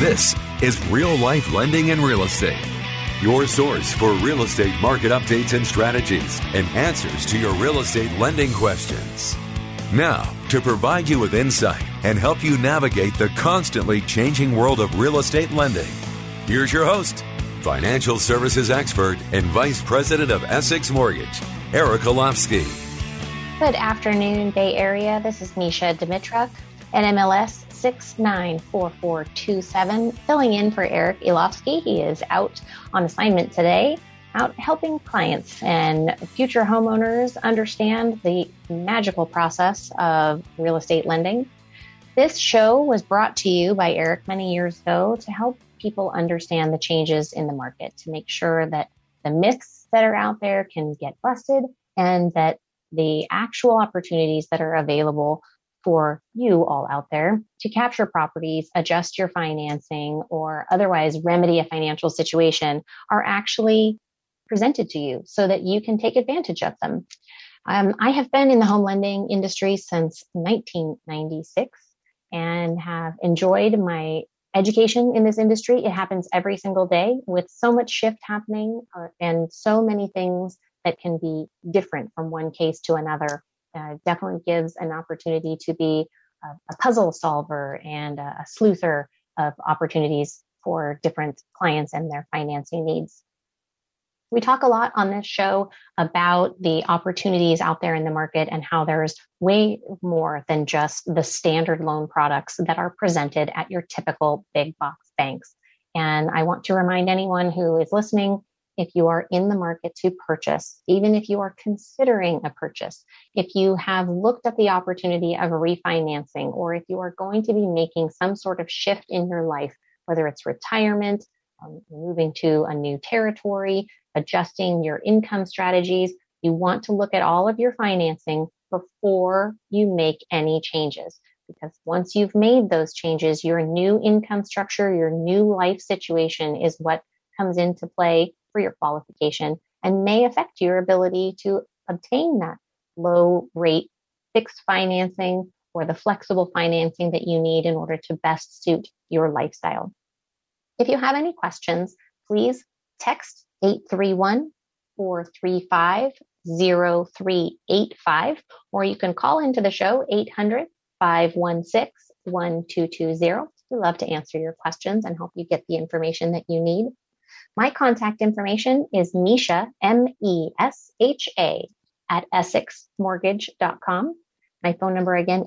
This is Real Life Lending and Real Estate, your source for real estate market updates and strategies and answers to your real estate lending questions. Now, to provide you with insight and help you navigate the constantly changing world of real estate lending, here's your host, financial services expert and vice president of Essex Mortgage, Eric Olofsky. Good afternoon, Bay Area. This is Mesha Dimitruk, NMLS 694427, filling in for Eric Olofsky. He is out on assignment today, out helping clients and future homeowners understand the magical process of real estate lending. This show was brought to you by Eric many years ago to help people understand the changes in the market, to make sure that the myths that are out there can get busted and that the actual opportunities that are available for you all out there to capture properties, adjust your financing, or otherwise remedy a financial situation are actually presented to you so that you can take advantage of them. Um, I have been in the home lending industry since 1996 and have enjoyed my education in this industry. It happens every single day with so much shift happening uh, and so many things that can be different from one case to another uh, definitely gives an opportunity to be a, a puzzle solver and a, a sleuther of opportunities for different clients and their financing needs. We talk a lot on this show about the opportunities out there in the market and how there's way more than just the standard loan products that are presented at your typical big box banks. And I want to remind anyone who is listening if you are in the market to purchase, even if you are considering a purchase, if you have looked at the opportunity of refinancing, or if you are going to be making some sort of shift in your life, whether it's retirement, um, moving to a new territory, adjusting your income strategies, you want to look at all of your financing before you make any changes. Because once you've made those changes, your new income structure, your new life situation is what comes into play for your qualification and may affect your ability to obtain that low rate fixed financing or the flexible financing that you need in order to best suit your lifestyle. If you have any questions, please text 831 435 0385, or you can call into the show 800 516 1220. We love to answer your questions and help you get the information that you need. My contact information is Mesha, M-E-S-H-A at EssexMortgage.com. My phone number again,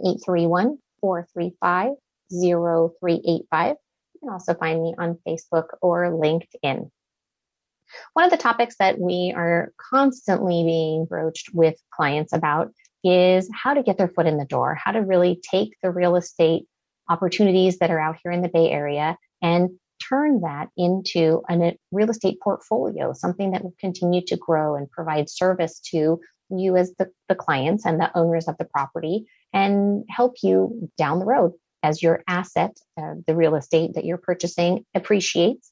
831-435-0385. You can also find me on Facebook or LinkedIn. One of the topics that we are constantly being broached with clients about is how to get their foot in the door, how to really take the real estate opportunities that are out here in the Bay Area and turn that into a real estate portfolio, something that will continue to grow and provide service to you as the, the clients and the owners of the property and help you down the road as your asset, uh, the real estate that you're purchasing appreciates.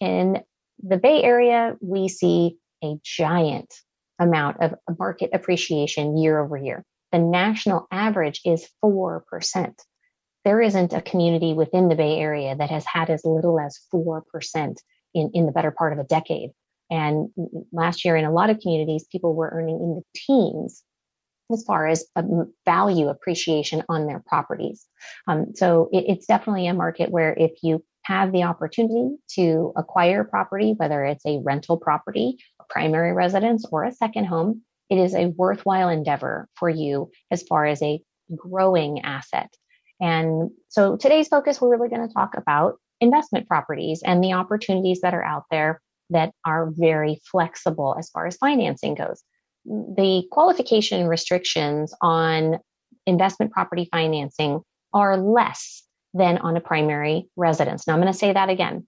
In the Bay Area, we see a giant amount of market appreciation year over year. The national average is 4% there isn't a community within the Bay Area that has had as little as 4% in, in the better part of a decade. And last year, in a lot of communities, people were earning in the teens as far as value appreciation on their properties. Um, so it, it's definitely a market where if you have the opportunity to acquire property, whether it's a rental property, a primary residence, or a second home, it is a worthwhile endeavor for you as far as a growing asset and so today's focus, we're really going to talk about investment properties and the opportunities that are out there that are very flexible as far as financing goes. the qualification restrictions on investment property financing are less than on a primary residence. Now, I'm going to say that again.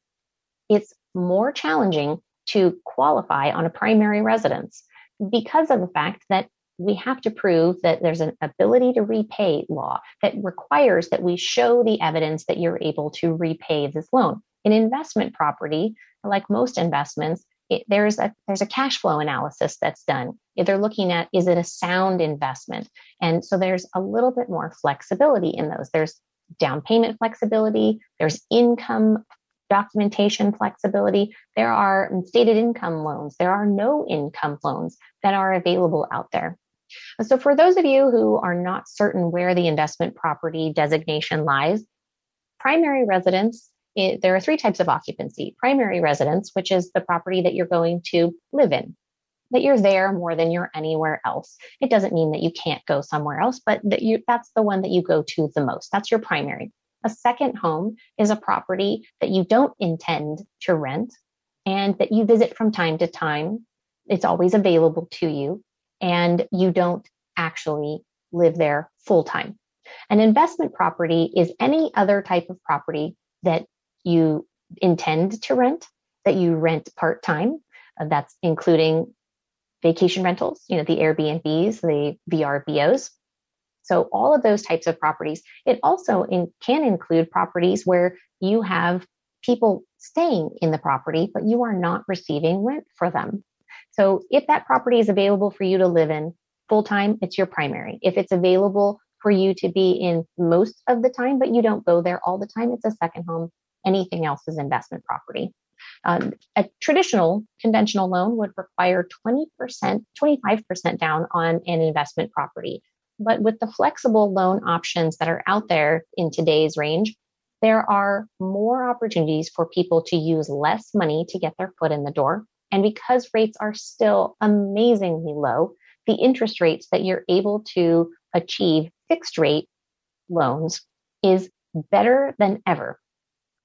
It's more challenging to qualify on a primary residence because of the fact that we have to prove that there's an ability to repay law that requires that we show the evidence that you're able to repay this loan. In investment property, like most investments, it, there's a there's a cash flow analysis that's done. If they're looking at is it a sound investment, and so there's a little bit more flexibility in those. There's down payment flexibility. There's income documentation flexibility. There are stated income loans. There are no income loans that are available out there. So for those of you who are not certain where the investment property designation lies, primary residence, it, there are three types of occupancy. Primary residence, which is the property that you're going to live in, that you're there more than you're anywhere else. It doesn't mean that you can't go somewhere else, but that you, that's the one that you go to the most. That's your primary. A second home is a property that you don't intend to rent and that you visit from time to time. It's always available to you and you don't actually live there full time. An investment property is any other type of property that you intend to rent, that you rent part time. Uh, that's including vacation rentals, you know, the Airbnbs, the VRBOs. So all of those types of properties. It also in, can include properties where you have people staying in the property, but you are not receiving rent for them. So if that property is available for you to live in full time, it's your primary. If it's available for you to be in most of the time, but you don't go there all the time, it's a second home. Anything else is investment property. Um, a traditional conventional loan would require 20%, 25% down on an investment property. But with the flexible loan options that are out there in today's range, there are more opportunities for people to use less money to get their foot in the door and because rates are still amazingly low, the interest rates that you're able to achieve fixed rate loans is better than ever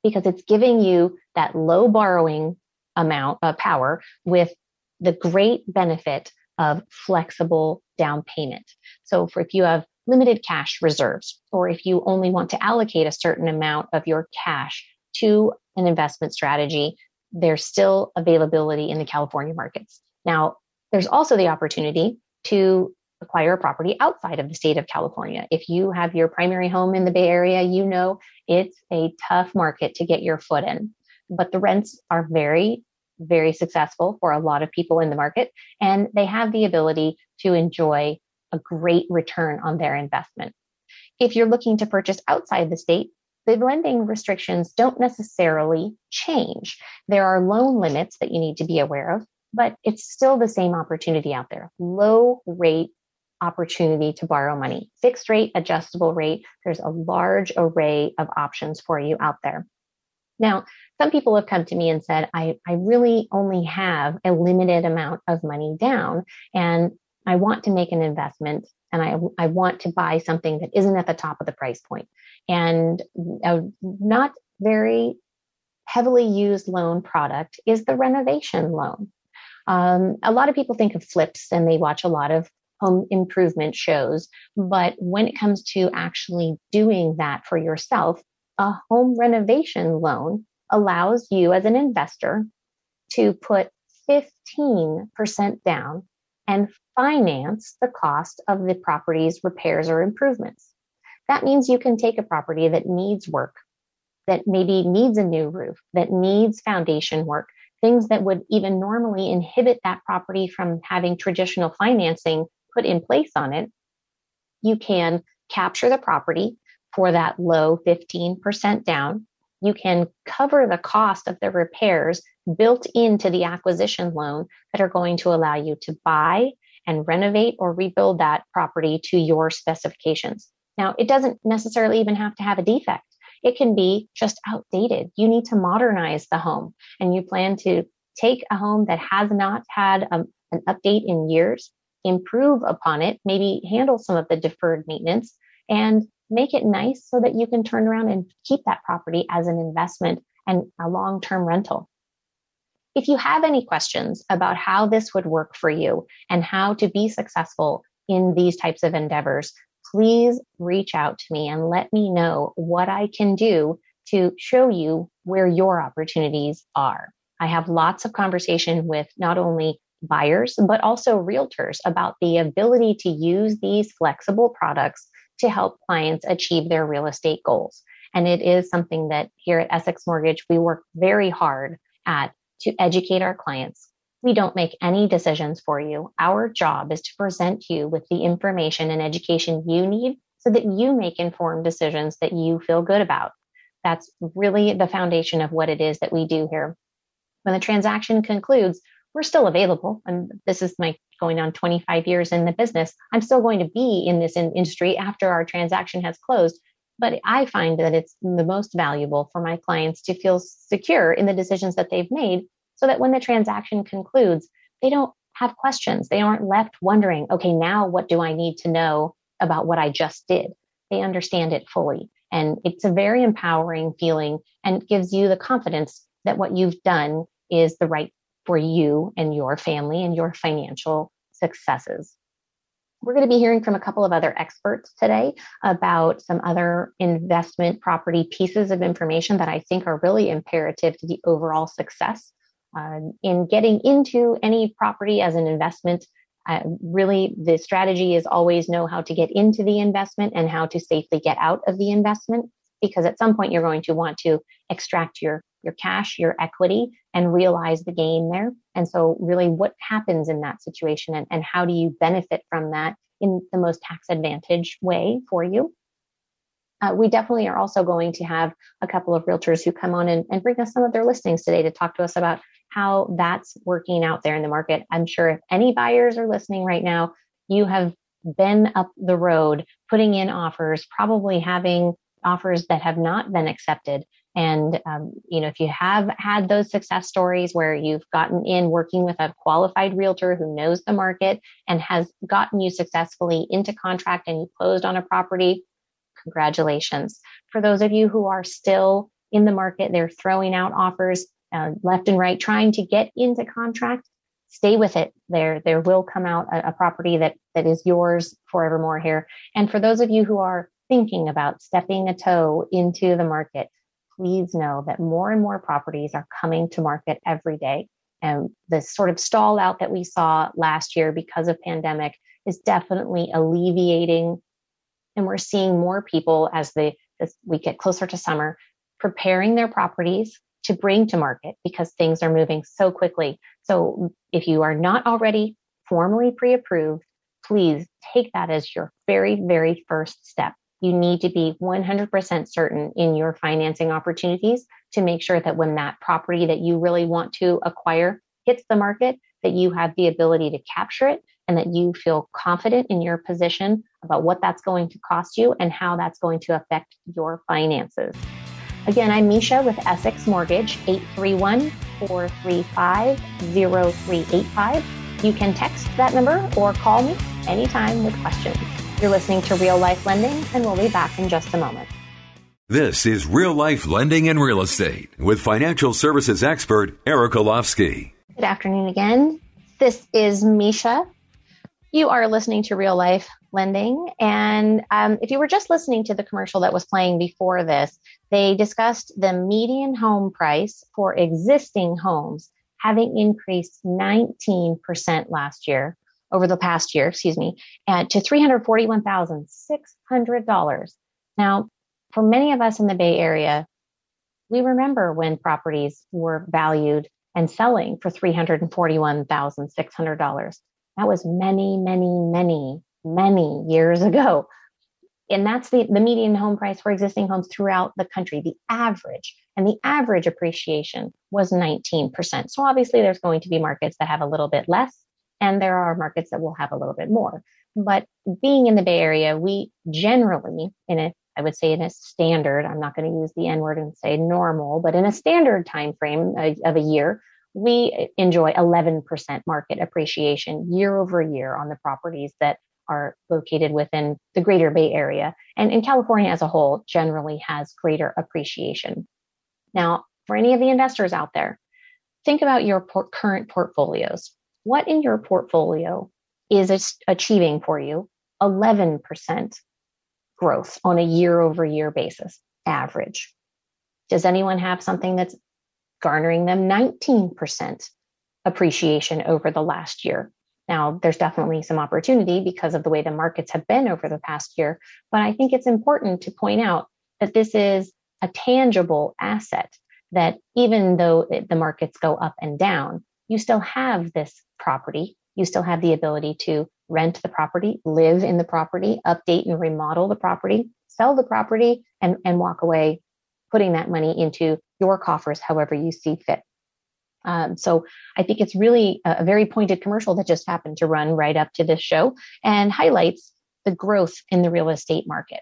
because it's giving you that low borrowing amount of power with the great benefit of flexible down payment. So for if you have limited cash reserves or if you only want to allocate a certain amount of your cash to an investment strategy, there's still availability in the California markets. Now, there's also the opportunity to acquire a property outside of the state of California. If you have your primary home in the Bay Area, you know it's a tough market to get your foot in. But the rents are very, very successful for a lot of people in the market, and they have the ability to enjoy a great return on their investment. If you're looking to purchase outside the state, the lending restrictions don't necessarily change. There are loan limits that you need to be aware of, but it's still the same opportunity out there. Low rate opportunity to borrow money, fixed rate, adjustable rate. There's a large array of options for you out there. Now, some people have come to me and said, I, I really only have a limited amount of money down and I want to make an investment and I, I want to buy something that isn't at the top of the price point. And a not very heavily used loan product is the renovation loan. Um, a lot of people think of flips and they watch a lot of home improvement shows. But when it comes to actually doing that for yourself, a home renovation loan allows you as an investor to put 15% down and finance the cost of the property's repairs or improvements. That means you can take a property that needs work, that maybe needs a new roof, that needs foundation work, things that would even normally inhibit that property from having traditional financing put in place on it. You can capture the property for that low 15% down. You can cover the cost of the repairs built into the acquisition loan that are going to allow you to buy and renovate or rebuild that property to your specifications. Now, it doesn't necessarily even have to have a defect. It can be just outdated. You need to modernize the home and you plan to take a home that has not had a, um, an update in years, improve upon it, maybe handle some of the deferred maintenance and make it nice so that you can turn around and keep that property as an investment and a long-term rental. if you have any questions about how this would work for you and how to be successful in these types of endeavors, please reach out to me and let me know what I can do to show you where your opportunities are. I have lots of conversation with not only buyers, but also realtors about the ability to use these flexible products to help clients achieve their real estate goals. And it is something that here at Essex Mortgage, we work very hard at to educate our clients. We don't make any decisions for you. Our job is to present you with the information and education you need so that you make informed decisions that you feel good about. That's really the foundation of what it is that we do here. When the transaction concludes, we're still available. And this is my going on 25 years in the business. I'm still going to be in this industry after our transaction has closed. But I find that it's the most valuable for my clients to feel secure in the decisions that they've made so that when the transaction concludes, they don't have questions. They aren't left wondering, okay, now what do I need to know about what I just did? They understand it fully. And it's a very empowering feeling and gives you the confidence that what you've done is the right for you and your family and your financial successes. We're going to be hearing from a couple of other experts today about some other investment property pieces of information that I think are really imperative to the overall success uh, in getting into any property as an investment. Uh, really, the strategy is always know how to get into the investment and how to safely get out of the investment because at some point you're going to want to extract your your cash, your equity, and realize the gain there. And so, really, what happens in that situation and, and how do you benefit from that in the most tax advantage way for you? Uh, we definitely are also going to have a couple of realtors who come on and, and bring us some of their listings today to talk to us about how that's working out there in the market. I'm sure if any buyers are listening right now, you have been up the road putting in offers, probably having offers that have not been accepted. And, um, you know, if you have had those success stories where you've gotten in working with a qualified realtor who knows the market and has gotten you successfully into contract and you closed on a property, congratulations. For those of you who are still in the market, they're throwing out offers uh, left and right, trying to get into contract, stay with it. There, there will come out a, a property that, that is yours forevermore here. And for those of you who are thinking about stepping a toe into the market, please know that more and more properties are coming to market every day. And the sort of stall out that we saw last year because of pandemic is definitely alleviating. And we're seeing more people as as we get closer to summer preparing their properties to bring to market because things are moving so quickly. So if you are not already formally pre-approved, please take that as your very, very first step you need to be 100% certain in your financing opportunities to make sure that when that property that you really want to acquire hits the market, that you have the ability to capture it and that you feel confident in your position about what that's going to cost you and how that's going to affect your finances. Again, I'm Mesha with Essex Mortgage, 831 435 0385. You can text that number or call me anytime with questions. You're listening to Real Life Lending, and we'll be back in just a moment. This is Real Life Lending and Real Estate with financial services expert Eric Olofsky. Good afternoon again. This is Mesha. You are listening to Real Life Lending. And um, if you were just listening to the commercial that was playing before this, they discussed the median home price for existing homes having increased 19% last year over the past year, excuse me, and to $341,600. Now, for many of us in the Bay Area, we remember when properties were valued and selling for $341,600. That was many, many, many, many years ago. And that's the, the median home price for existing homes throughout the country, the average. And the average appreciation was 19%. So obviously there's going to be markets that have a little bit less and there are markets that will have a little bit more. But being in the Bay Area, we generally, in a, I would say in a standard, I'm not going to use the N word and say normal, but in a standard time frame of a year, we enjoy 11% market appreciation year over year on the properties that are located within the greater Bay Area. And in California as a whole, generally has greater appreciation. Now, for any of the investors out there, think about your por- current portfolios. What in your portfolio is achieving for you 11% growth on a year over year basis, average? Does anyone have something that's garnering them 19% appreciation over the last year? Now, there's definitely some opportunity because of the way the markets have been over the past year, but I think it's important to point out that this is a tangible asset that even though the markets go up and down, you still have this property. You still have the ability to rent the property, live in the property, update and remodel the property, sell the property, and, and walk away, putting that money into your coffers however you see fit. Um, so I think it's really a, a very pointed commercial that just happened to run right up to this show and highlights the growth in the real estate market.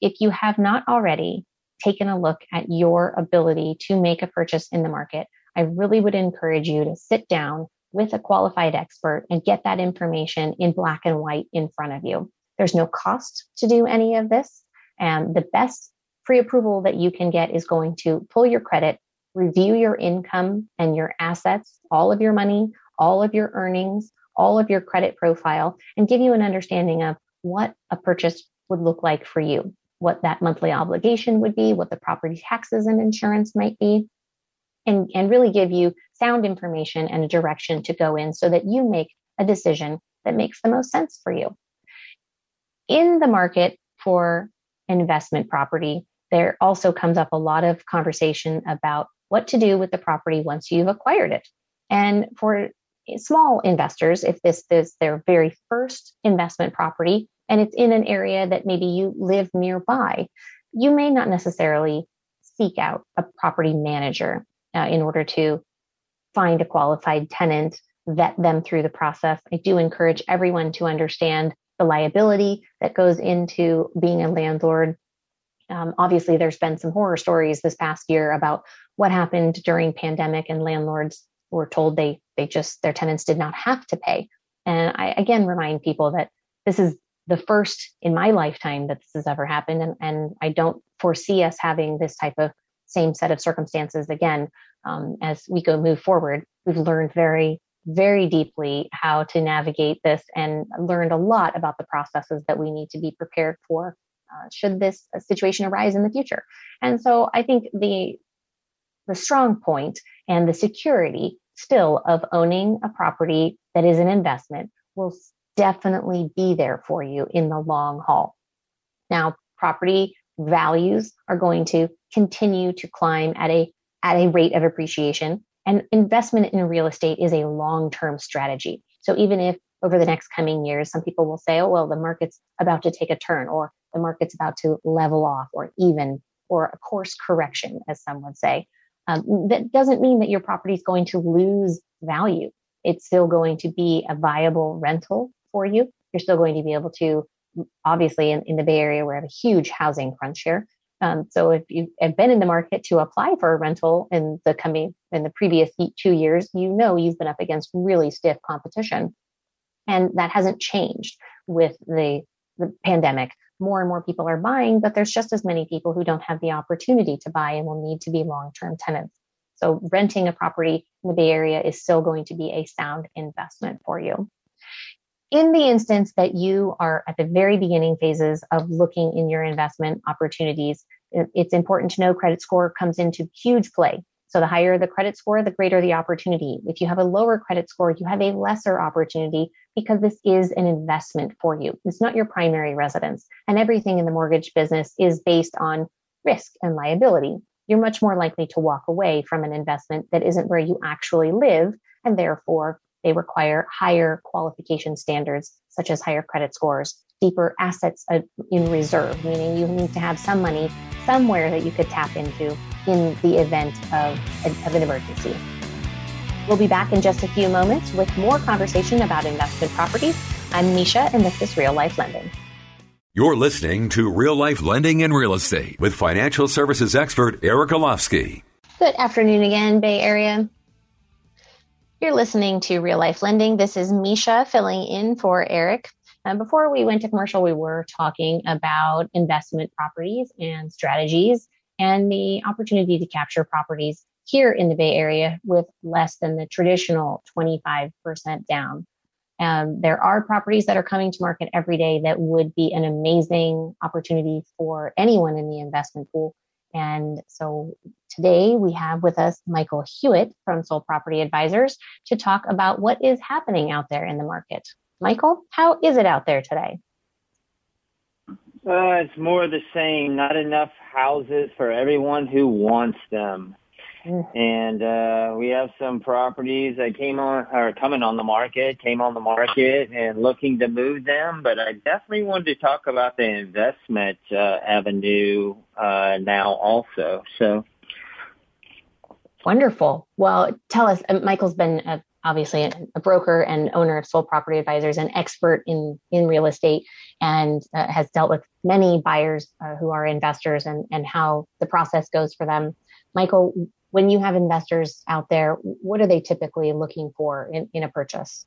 If you have not already taken a look at your ability to make a purchase in the market, I really would encourage you to sit down with a qualified expert and get that information in black and white in front of you. There's no cost to do any of this. And the best pre approval that you can get is going to pull your credit, review your income and your assets, all of your money, all of your earnings, all of your credit profile, and give you an understanding of what a purchase would look like for you what that monthly obligation would be, what the property taxes and insurance might be, and, and really give you sound information and a direction to go in so that you make a decision that makes the most sense for you. In the market for investment property, there also comes up a lot of conversation about what to do with the property once you've acquired it. And for small investors, if this is their very first investment property, and it's in an area that maybe you live nearby, you may not necessarily seek out a property manager uh, in order to find a qualified tenant, vet them through the process. I do encourage everyone to understand the liability that goes into being a landlord. Um, obviously, there's been some horror stories this past year about what happened during pandemic, and landlords were told they they just their tenants did not have to pay. And I again remind people that this is the first in my lifetime that this has ever happened. And, and I don't foresee us having this type of same set of circumstances again um, as we go move forward. We've learned very, very deeply how to navigate this and learned a lot about the processes that we need to be prepared for uh, should this situation arise in the future. And so I think the the strong point and the security still of owning a property that is an investment will definitely be there for you in the long haul. Now, property values are going to continue to climb at a at a rate of appreciation and investment in real estate is a long-term strategy. So even if over the next coming years some people will say, "Oh, well, the market's about to take a turn or the market's about to level off or even or a course correction as some would say." Um, that doesn't mean that your property is going to lose value. It's still going to be a viable rental for you. You're still going to be able to, obviously, in, in the Bay Area, we have a huge housing crunch here. Um, so if you have been in the market to apply for a rental in the coming in the previous two years, you know you've been up against really stiff competition, and that hasn't changed with the the pandemic. More and more people are buying, but there's just as many people who don't have the opportunity to buy and will need to be long term tenants. So renting a property in the Bay Area is still going to be a sound investment for you in the instance that you are at the very beginning phases of looking in your investment opportunities, it's important to know credit score comes into huge play. So the higher the credit score, the greater the opportunity. If you have a lower credit score, you have a lesser opportunity because this is an investment for you. It's not your primary residence. And everything in the mortgage business is based on risk and liability. You're much more likely to walk away from an investment that isn't where you actually live and therefore they require higher qualification standards, such as higher credit scores, deeper assets uh, in reserve, meaning you need to have some money somewhere that you could tap into in the event of, of an emergency. We'll be back in just a few moments with more conversation about investment properties. I'm Mesha, and this is Real Life Lending. You're listening to Real Life Lending and Real Estate with financial services expert Eric Olofsky. Good afternoon again, Bay Area. You're listening to Real Life Lending. This is Mesha filling in for Eric. And before we went to commercial, we were talking about investment properties and strategies and the opportunity to capture properties here in the Bay Area with less than the traditional 25% down. Um, there are properties that are coming to market every day that would be an amazing opportunity for anyone in the investment pool. And so today we have with us Michael Hewitt from Soul Property Advisors to talk about what is happening out there in the market. Michael, how is it out there today? Uh, it's more of the same. Not enough houses for everyone who wants them. Mm. And uh, we have some properties that came on or coming on the market, came on the market, and looking to move them. But I definitely wanted to talk about the investment uh, avenue uh, now also. So wonderful. Well, tell us. Uh, Michael's been a, obviously a broker and owner of Soul Property Advisors, an expert in in real estate and uh, has dealt with many buyers uh, who are investors and, and how the process goes for them. Michael, when you have investors out there, what are they typically looking for in, in a purchase?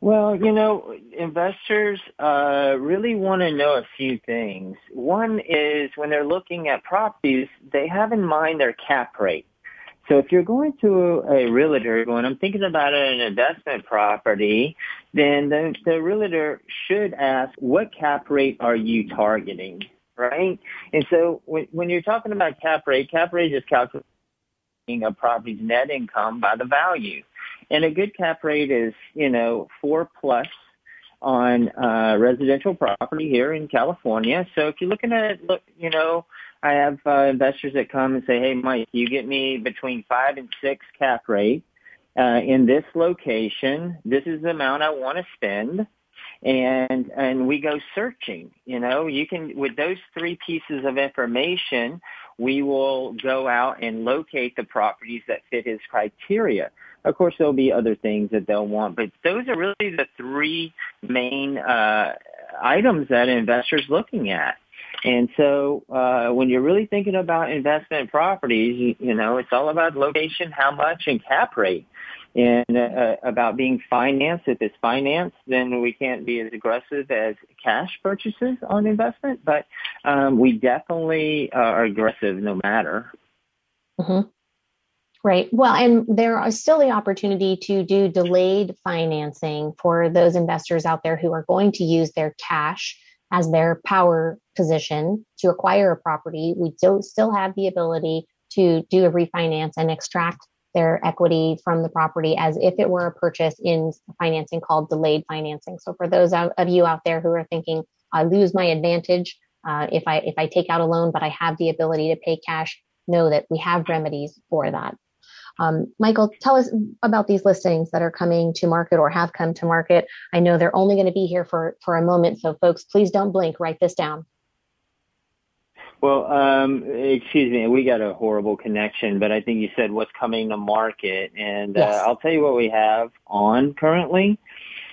Well, you know, investors uh, really want to know a few things. One is when they're looking at properties, they have in mind their cap rate. So if you're going to a realtor going, I'm thinking about an investment property, then the, the realtor should ask, what cap rate are you targeting? Right? And so when, when you're talking about cap rate, cap rate is calculating a property's net income by the value. And a good cap rate is, you know, four plus on uh, residential property here in California. So if you're looking at, look, you know, I have uh, investors that come and say, "Hey, Mike, you get me between five and six cap rate uh, in this location. This is the amount I want to spend." and and we go searching you know you can with those three pieces of information we will go out and locate the properties that fit his criteria of course there'll be other things that they'll want but those are really the three main uh items that investor's looking at and so uh, when you're really thinking about investment properties, you, you know, it's all about location, how much, and cap rate. And uh, about being financed. If it's financed, then we can't be as aggressive as cash purchases on investment, but um, we definitely are aggressive no matter. Mm-hmm. Right. Well, and there are still the opportunity to do delayed financing for those investors out there who are going to use their cash as their power position to acquire a property, we do still have the ability to do a refinance and extract their equity from the property as if it were a purchase in financing called delayed financing. So for those of you out there who are thinking, I lose my advantage uh, if I if I take out a loan, but I have the ability to pay cash, know that we have remedies for that. Um, Michael, tell us about these listings that are coming to market or have come to market. I know they're only going to be here for, for a moment, so folks, please don't blink. Write this down. Well, um, excuse me, we got a horrible connection, but I think you said what's coming to market, and uh, yes. uh, I'll tell you what we have on currently,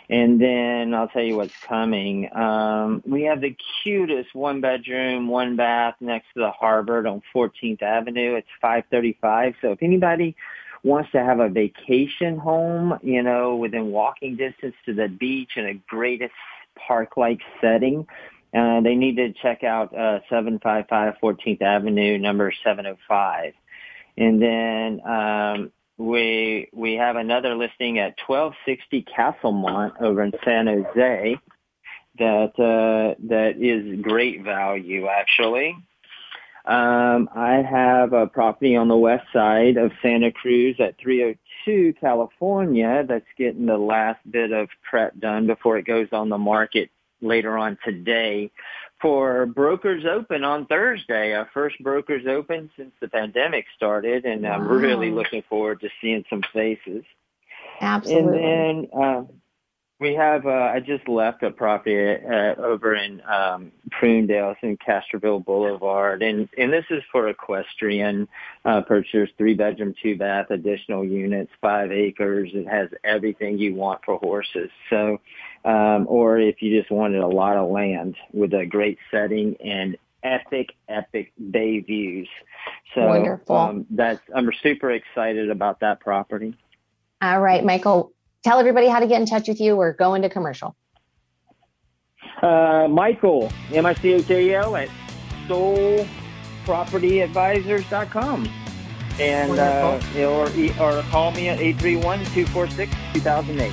and then I'll tell you what's coming. Um, we have the cutest one bedroom, one bath next to the Harvard on 14th Avenue. It's 535. So if anybody wants to have a vacation home, you know, within walking distance to the beach in a greatest park-like setting, uh, they need to check out uh, 755 14th Avenue, number 705. And then um, we we have another listing at 1260 Castlemont over in San Jose that uh, that is great value actually. Um, I have a property on the west side of Santa Cruz at 302 California that's getting the last bit of prep done before it goes on the market later on today for Brokers Open on Thursday. Our first Brokers Open since the pandemic started, and wow. I'm really looking forward to seeing some faces. Absolutely. And then uh, we have, uh, I just left a property uh, over in um, Prunedale, it's in Castroville Boulevard, and, and this is for equestrian uh, purchasers, three bedroom, two bath, additional units, five acres. It has everything you want for horses. So, um, or if you just wanted a lot of land with a great setting and epic, epic bay views. So, Wonderful. Um, that's, I'm super excited about that property. All right, Michael tell everybody how to get in touch with you. or go into commercial. Uh, Michael, M-I-C-H-A-L at Soul propertyadvisors.com. And uh, or, or call me at 831-246-2008.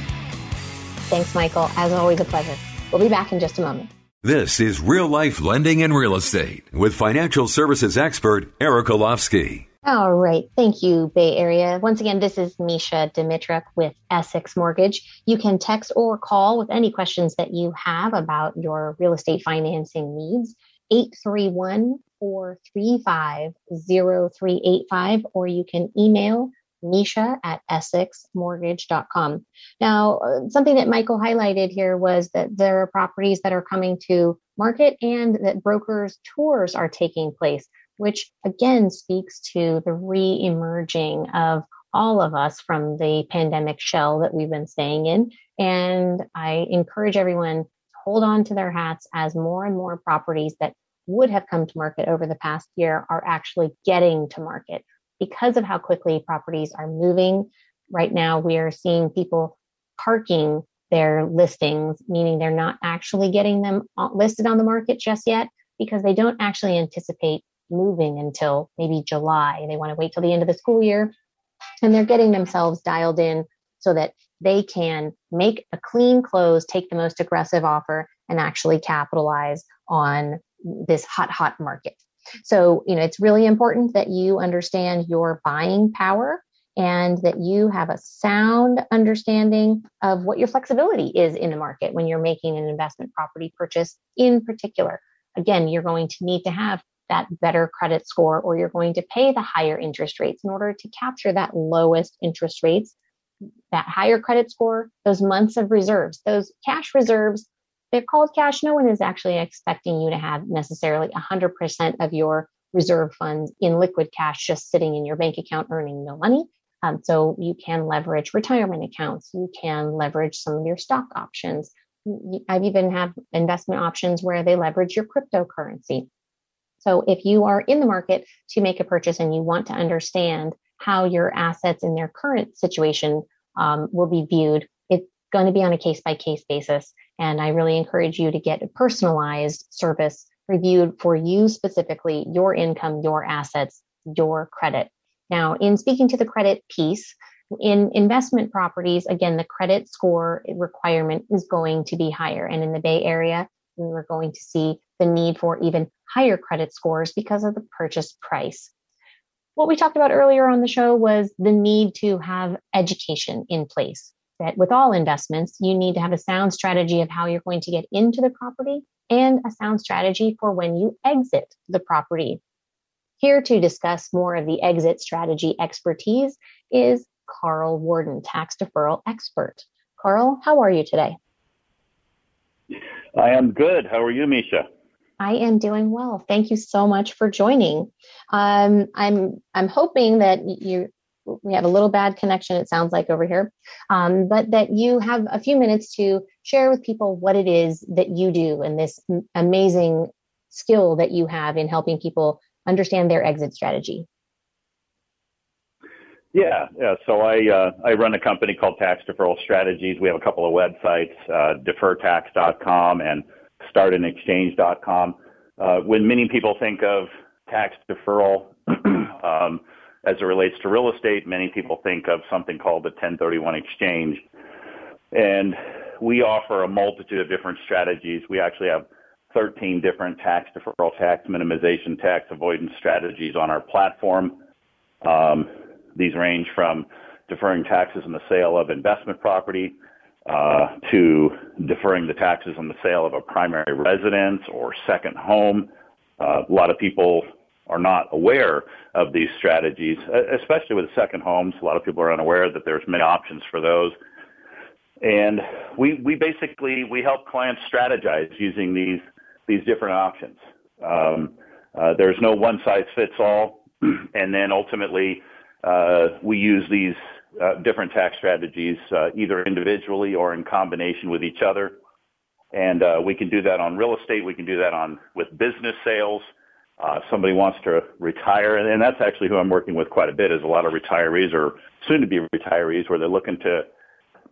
Thanks, Michael. As always, a pleasure. We'll be back in just a moment. This is Real Life Lending and Real Estate with financial services expert Eric Olofsky. All right. Thank you, Bay Area. Once again, this is Mesha Dimitruk with Essex Mortgage. You can text or call with any questions that you have about your real estate financing needs. 831 435 0385, or you can email Mesha at essexmortgage.com. Now, uh, something that Michael highlighted here was that there are properties that are coming to market and that brokers' tours are taking place, which again speaks to the re emerging of all of us from the pandemic shell that we've been staying in. And I encourage everyone to hold on to their hats as more and more properties that would have come to market over the past year are actually getting to market because of how quickly properties are moving. Right now, we are seeing people parking their listings, meaning they're not actually getting them listed on the market just yet because they don't actually anticipate moving until maybe July. They want to wait till the end of the school year and they're getting themselves dialed in so that they can make a clean close, take the most aggressive offer, and actually capitalize on this hot, hot market. So, you know, it's really important that you understand your buying power and that you have a sound understanding of what your flexibility is in the market when you're making an investment property purchase in particular. Again, you're going to need to have that better credit score or you're going to pay the higher interest rates in order to capture that lowest interest rates, that higher credit score, those months of reserves, those cash reserves they're called cash. No one is actually expecting you to have necessarily 100% of your reserve funds in liquid cash just sitting in your bank account earning no money. Um, so you can leverage retirement accounts. You can leverage some of your stock options. I've even have investment options where they leverage your cryptocurrency. So if you are in the market to make a purchase and you want to understand how your assets in their current situation um, will be viewed, it's going to be on a case by case basis. And I really encourage you to get a personalized service reviewed for you specifically, your income, your assets, your credit. Now, in speaking to the credit piece, in investment properties, again, the credit score requirement is going to be higher. And in the Bay Area, we're going to see the need for even higher credit scores because of the purchase price. What we talked about earlier on the show was the need to have education in place that with all investments, you need to have a sound strategy of how you're going to get into the property and a sound strategy for when you exit the property. Here to discuss more of the exit strategy expertise is Carl Warden, tax deferral expert. Carl, how are you today? I am good. How are you, Mesha? I am doing well. Thank you so much for joining. Um, I'm I'm hoping that you we have a little bad connection, it sounds like over here, um, but that you have a few minutes to share with people what it is that you do and this amazing skill that you have in helping people understand their exit strategy. Yeah, yeah. So I uh, I run a company called Tax Deferral Strategies. We have a couple of websites, uh, deferrtax.com and startanexchange.com. Uh, when many people think of tax deferral, um, as it relates to real estate, many people think of something called the 1031 exchange. And we offer a multitude of different strategies. We actually have 13 different tax deferral, tax minimization, tax avoidance strategies on our platform. Um, these range from deferring taxes on the sale of investment property uh, to deferring the taxes on the sale of a primary residence or second home. Uh, a lot of people are not aware of these strategies, especially with second homes. A lot of people are unaware that there's many options for those. And we, we basically, we help clients strategize using these, these different options. Um, uh, there's no one size fits all. And then ultimately, uh, we use these uh, different tax strategies uh, either individually or in combination with each other. And uh, we can do that on real estate. We can do that on with business sales uh, somebody wants to retire, and, and that's actually who I'm working with quite a bit. Is a lot of retirees or soon-to-be retirees where they're looking to,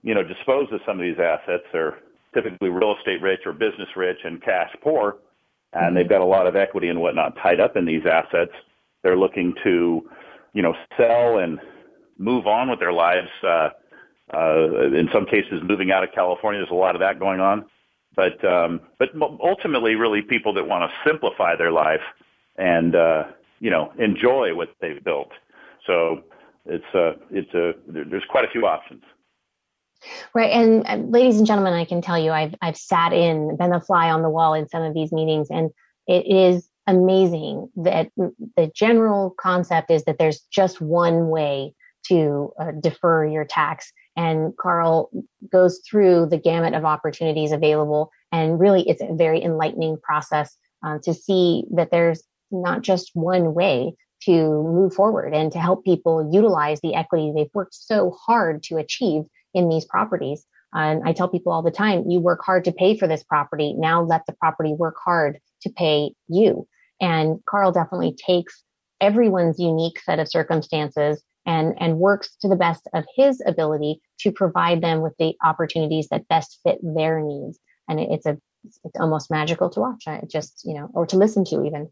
you know, dispose of some of these assets. They're typically real estate rich or business rich and cash poor, and they've got a lot of equity and whatnot tied up in these assets. They're looking to, you know, sell and move on with their lives. Uh, uh, in some cases, moving out of California. There's a lot of that going on. But um, but ultimately, really, people that want to simplify their life and uh, you know enjoy what they've built. So it's uh, it's a there's quite a few options. Right, and uh, ladies and gentlemen, I can tell you, I've I've sat in, been a fly on the wall in some of these meetings, and it is amazing that the general concept is that there's just one way to uh, defer your tax. And Carl goes through the gamut of opportunities available, and really, it's a very enlightening process uh, to see that there's not just one way to move forward and to help people utilize the equity they've worked so hard to achieve in these properties. And I tell people all the time, you work hard to pay for this property. Now let the property work hard to pay you. And Carl definitely takes everyone's unique set of circumstances and, and works to the best of his ability to provide them with the opportunities that best fit their needs. And it, it's a, it's almost magical to watch. I just, you know, or to listen to even.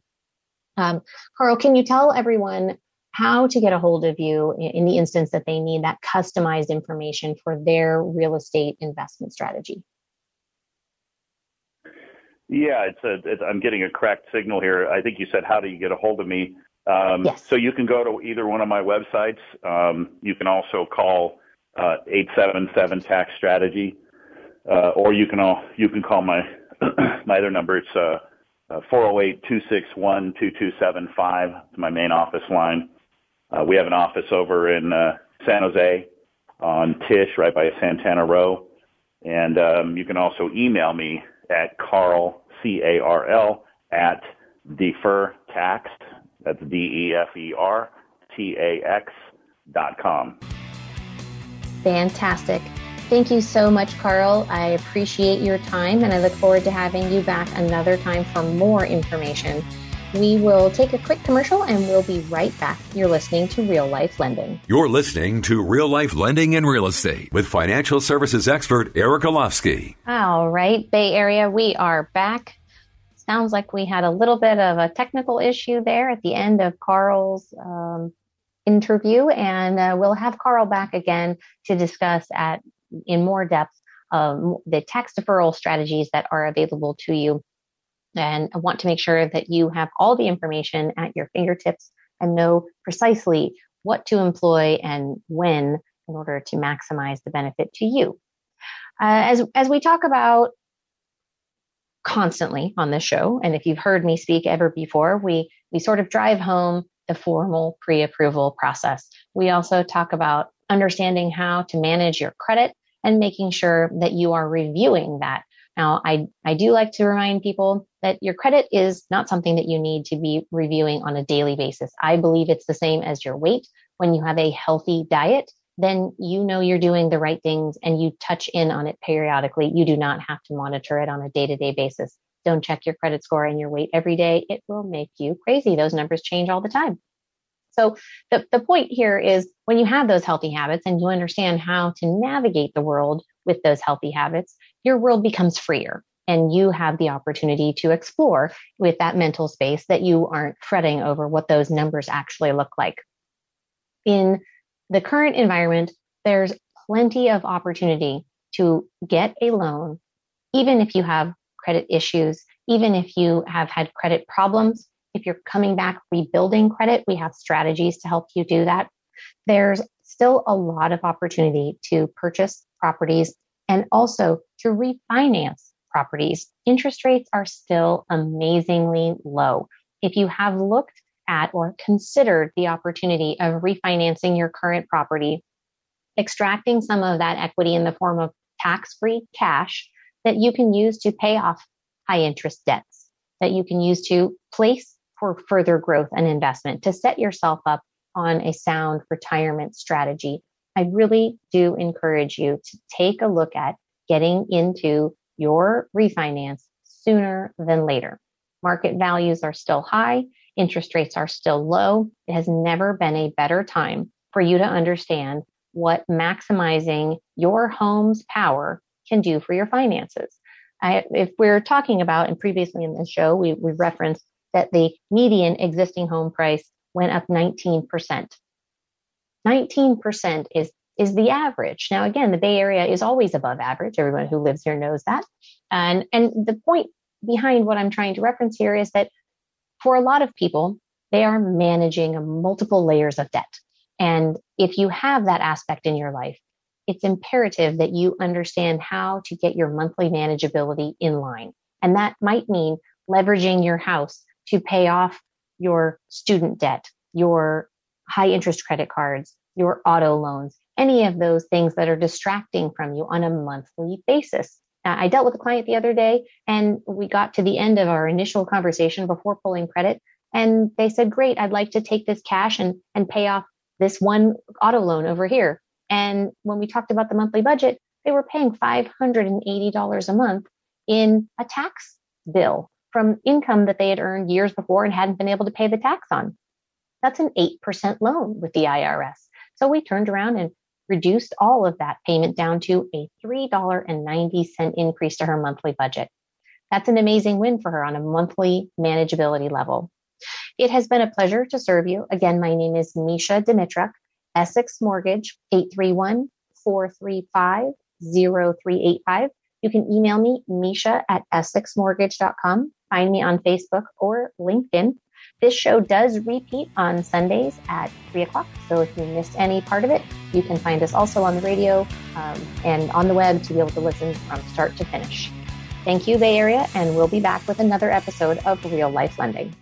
Um, Carl, can you tell everyone how to get a hold of you in the instance that they need that customized information for their real estate investment strategy? Yeah, it's a. I'm getting a cracked signal here. I think you said, "How do you get a hold of me?" Um, yes. So you can go to either one of my websites. Um, you can also call uh, 877 Tax Strategy, uh, or you can all you can call my my other number. It's uh, 408 261 2275. It's my main office line. Uh, we have an office over in uh, San Jose on Tisch, right by Santana Row. And um, you can also email me at Carl, C A R L, at defer taxed, that's D E F E R T A X dot com. Fantastic. Thank you so much, Carl. I appreciate your time and I look forward to having you back another time for more information. We will take a quick commercial and we'll be right back. You're listening to Real Life Lending. You're listening to Real Life Lending and Real Estate with financial services expert Eric Olofsky. All right, Bay Area, we are back. Sounds like we had a little bit of a technical issue there at the end of Carl's um, interview, and uh, we'll have Carl back again to discuss at in more depth um, the tax deferral strategies that are available to you. And I want to make sure that you have all the information at your fingertips and know precisely what to employ and when in order to maximize the benefit to you. Uh, as, as we talk about constantly on this show, and if you've heard me speak ever before, we, we sort of drive home the formal pre-approval process. We also talk about understanding how to manage your credit and making sure that you are reviewing that. Now, I, I do like to remind people that your credit is not something that you need to be reviewing on a daily basis. I believe it's the same as your weight. When you have a healthy diet, then you know you're doing the right things and you touch in on it periodically. You do not have to monitor it on a day to day basis. Don't check your credit score and your weight every day. It will make you crazy. Those numbers change all the time. So the, the point here is when you have those healthy habits and you understand how to navigate the world with those healthy habits, your world becomes freer and you have the opportunity to explore with that mental space that you aren't fretting over what those numbers actually look like. In the current environment, there's plenty of opportunity to get a loan, even if you have credit issues, even if you have had credit problems, if you're coming back rebuilding credit, we have strategies to help you do that. There's still a lot of opportunity to purchase properties and also to refinance properties. Interest rates are still amazingly low. If you have looked at or considered the opportunity of refinancing your current property, extracting some of that equity in the form of tax free cash that you can use to pay off high interest debts, that you can use to place for further growth and investment to set yourself up on a sound retirement strategy. I really do encourage you to take a look at getting into your refinance sooner than later. Market values are still high. Interest rates are still low. It has never been a better time for you to understand what maximizing your home's power can do for your finances. I, if we're talking about, and previously in the show, we, we referenced that the median existing home price went up 19%. 19% is is the average. Now, again, the Bay Area is always above average. Everyone who lives here knows that. And, and the point behind what I'm trying to reference here is that for a lot of people, they are managing multiple layers of debt. And if you have that aspect in your life, it's imperative that you understand how to get your monthly manageability in line. And that might mean leveraging your house to pay off your student debt, your high interest credit cards, your auto loans, any of those things that are distracting from you on a monthly basis. Uh, I dealt with a client the other day and we got to the end of our initial conversation before pulling credit. And they said, great, I'd like to take this cash and, and pay off this one auto loan over here. And when we talked about the monthly budget, they were paying $580 a month in a tax bill from income that they had earned years before and hadn't been able to pay the tax on. That's an 8% loan with the IRS. So we turned around and reduced all of that payment down to a $3.90 increase to her monthly budget. That's an amazing win for her on a monthly manageability level. It has been a pleasure to serve you. Again, my name is Mesha Dimitruk. Essex Mortgage, 831-435-0385. You can email me, Mesha at essexmortgage.com. Find me on Facebook or LinkedIn. This show does repeat on Sundays at 3 o'clock. So if you missed any part of it, you can find us also on the radio um, and on the web to be able to listen from start to finish. Thank you, Bay Area, and we'll be back with another episode of Real Life Lending.